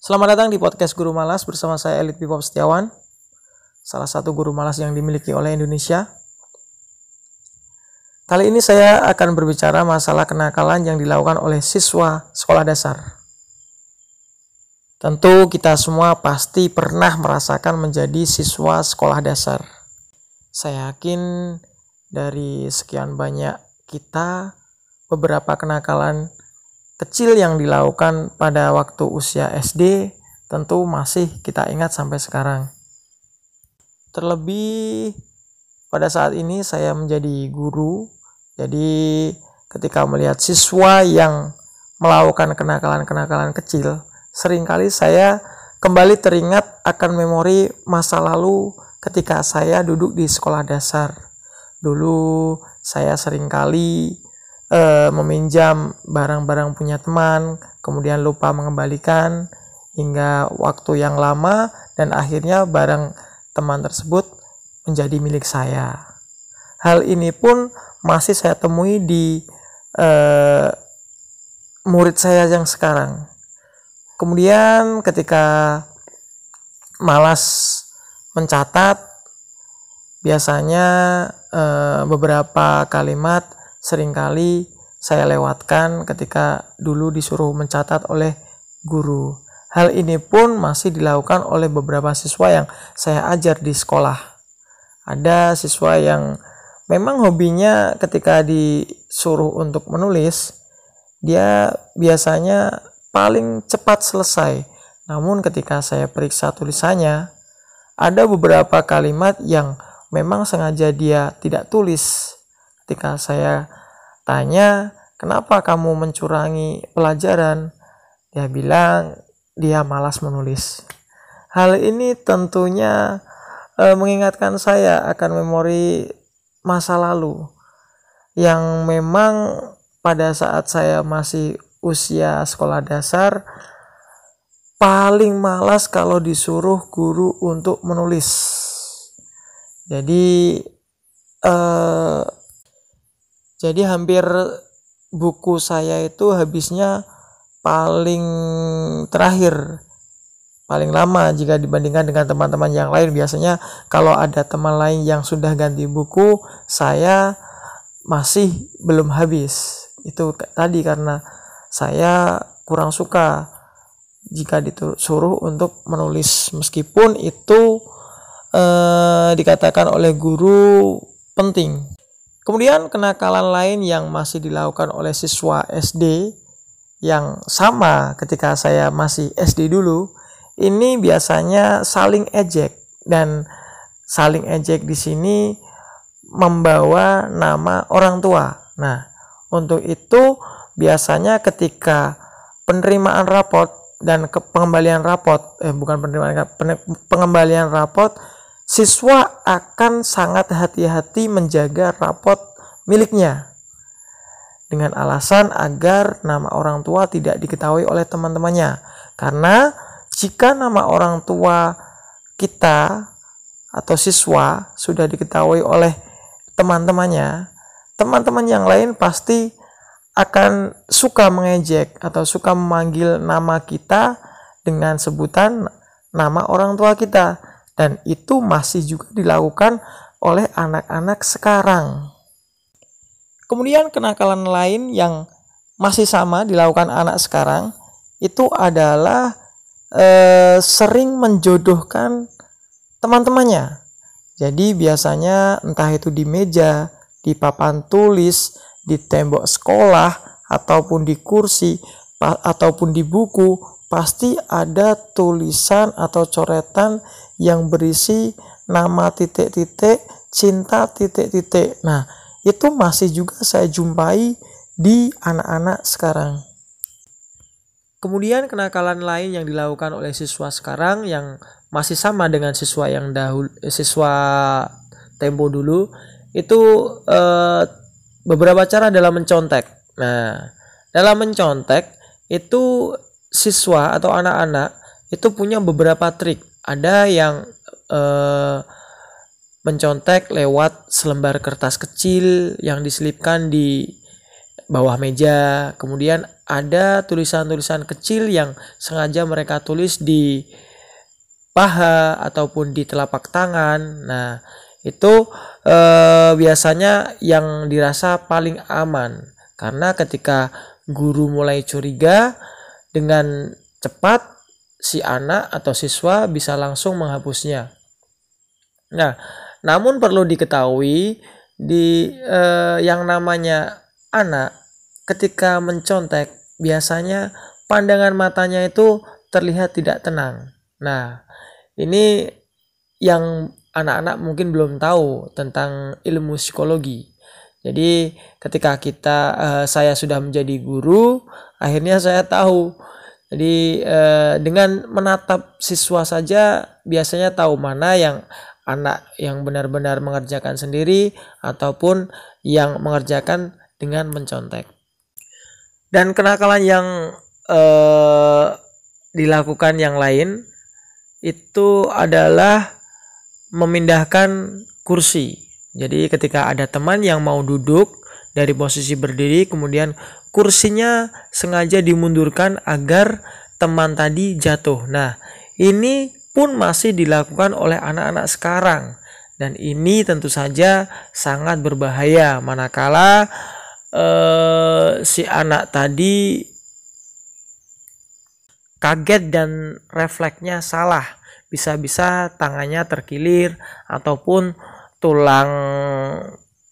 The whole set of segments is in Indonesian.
Selamat datang di podcast Guru Malas bersama saya Elit Pipop Setiawan, salah satu guru malas yang dimiliki oleh Indonesia. Kali ini saya akan berbicara masalah kenakalan yang dilakukan oleh siswa sekolah dasar. Tentu kita semua pasti pernah merasakan menjadi siswa sekolah dasar. Saya yakin dari sekian banyak kita, beberapa kenakalan kecil yang dilakukan pada waktu usia SD tentu masih kita ingat sampai sekarang. Terlebih pada saat ini saya menjadi guru, jadi ketika melihat siswa yang melakukan kenakalan-kenakalan kecil, sering kali saya kembali teringat akan memori masa lalu ketika saya duduk di sekolah dasar. Dulu saya sering kali e, meminjam barang-barang punya teman, kemudian lupa mengembalikan hingga waktu yang lama dan akhirnya barang teman tersebut menjadi milik saya. Hal ini pun masih saya temui di e, murid saya yang sekarang. Kemudian ketika malas mencatat biasanya e, beberapa kalimat sering kali saya lewatkan ketika dulu disuruh mencatat oleh guru. Hal ini pun masih dilakukan oleh beberapa siswa yang saya ajar di sekolah. Ada siswa yang memang hobinya ketika disuruh untuk menulis, dia biasanya paling cepat selesai. Namun ketika saya periksa tulisannya, ada beberapa kalimat yang memang sengaja dia tidak tulis ketika saya tanya kenapa kamu mencurangi pelajaran? Dia bilang dia malas menulis. Hal ini tentunya e, mengingatkan saya akan memori masa lalu yang memang pada saat saya masih usia sekolah dasar paling malas kalau disuruh guru untuk menulis. Jadi eh, jadi hampir buku saya itu habisnya paling terakhir paling lama jika dibandingkan dengan teman-teman yang lain. Biasanya kalau ada teman lain yang sudah ganti buku saya masih belum habis. Itu tadi karena saya kurang suka jika disuruh untuk menulis. Meskipun itu eh, dikatakan oleh guru penting Kemudian kenakalan lain yang masih dilakukan oleh siswa SD yang sama ketika saya masih SD dulu, ini biasanya saling ejek dan saling ejek di sini membawa nama orang tua. Nah, untuk itu biasanya ketika penerimaan raport dan pengembalian raport eh bukan penerimaan pengembalian raport siswa akan sangat hati-hati menjaga rapot miliknya dengan alasan agar nama orang tua tidak diketahui oleh teman-temannya. Karena jika nama orang tua kita atau siswa sudah diketahui oleh teman-temannya, teman-teman yang lain pasti akan suka mengejek atau suka memanggil nama kita dengan sebutan nama orang tua kita dan itu masih juga dilakukan oleh anak-anak sekarang. Kemudian kenakalan lain yang masih sama dilakukan anak sekarang itu adalah eh, sering menjodohkan teman-temannya. Jadi biasanya entah itu di meja, di papan tulis, di tembok sekolah, ataupun di kursi, ataupun di buku, pasti ada tulisan atau coretan yang berisi nama titik-titik, cinta titik-titik. Nah, itu masih juga saya jumpai di anak-anak sekarang. Kemudian kenakalan lain yang dilakukan oleh siswa sekarang yang masih sama dengan siswa yang dahulu siswa tempo dulu itu eh, beberapa cara dalam mencontek. Nah, dalam mencontek itu siswa atau anak-anak itu punya beberapa trik. Ada yang eh, mencontek lewat selembar kertas kecil yang diselipkan di bawah meja. Kemudian ada tulisan-tulisan kecil yang sengaja mereka tulis di paha ataupun di telapak tangan. Nah, itu eh, biasanya yang dirasa paling aman karena ketika guru mulai curiga dengan cepat si anak atau siswa bisa langsung menghapusnya. Nah, namun perlu diketahui di eh, yang namanya anak ketika mencontek biasanya pandangan matanya itu terlihat tidak tenang. Nah, ini yang anak-anak mungkin belum tahu tentang ilmu psikologi. Jadi ketika kita uh, saya sudah menjadi guru, akhirnya saya tahu. Jadi uh, dengan menatap siswa saja biasanya tahu mana yang anak yang benar-benar mengerjakan sendiri ataupun yang mengerjakan dengan mencontek. Dan kenakalan yang eh, dilakukan yang lain itu adalah memindahkan kursi. Jadi ketika ada teman yang mau duduk dari posisi berdiri kemudian kursinya sengaja dimundurkan agar teman tadi jatuh. Nah, ini pun masih dilakukan oleh anak-anak sekarang. Dan ini tentu saja sangat berbahaya. Manakala eh, si anak tadi kaget dan refleksnya salah. Bisa-bisa tangannya terkilir ataupun tulang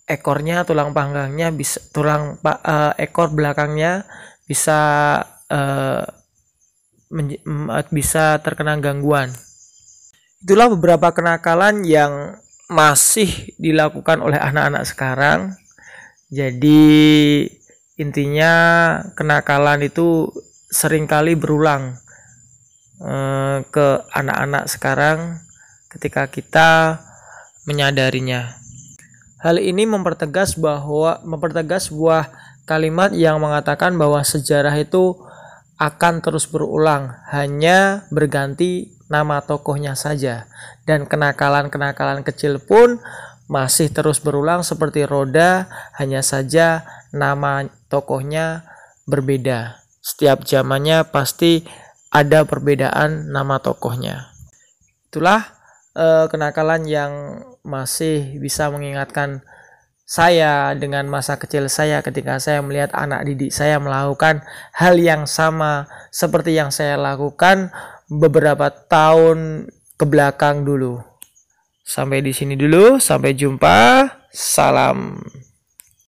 ekornya tulang panggangnya bisa tulang uh, ekor belakangnya bisa uh, bisa terkena gangguan Itulah beberapa kenakalan yang masih dilakukan oleh anak-anak sekarang. Jadi intinya kenakalan itu sering kali berulang ke anak-anak sekarang ketika kita menyadarinya. Hal ini mempertegas bahwa mempertegas sebuah kalimat yang mengatakan bahwa sejarah itu akan terus berulang, hanya berganti nama tokohnya saja. Dan kenakalan-kenakalan kecil pun masih terus berulang seperti roda, hanya saja nama tokohnya berbeda. Setiap zamannya pasti ada perbedaan nama tokohnya. Itulah eh, kenakalan yang masih bisa mengingatkan saya dengan masa kecil saya ketika saya melihat anak didik saya melakukan hal yang sama seperti yang saya lakukan beberapa tahun ke belakang dulu. Sampai di sini dulu, sampai jumpa. Salam.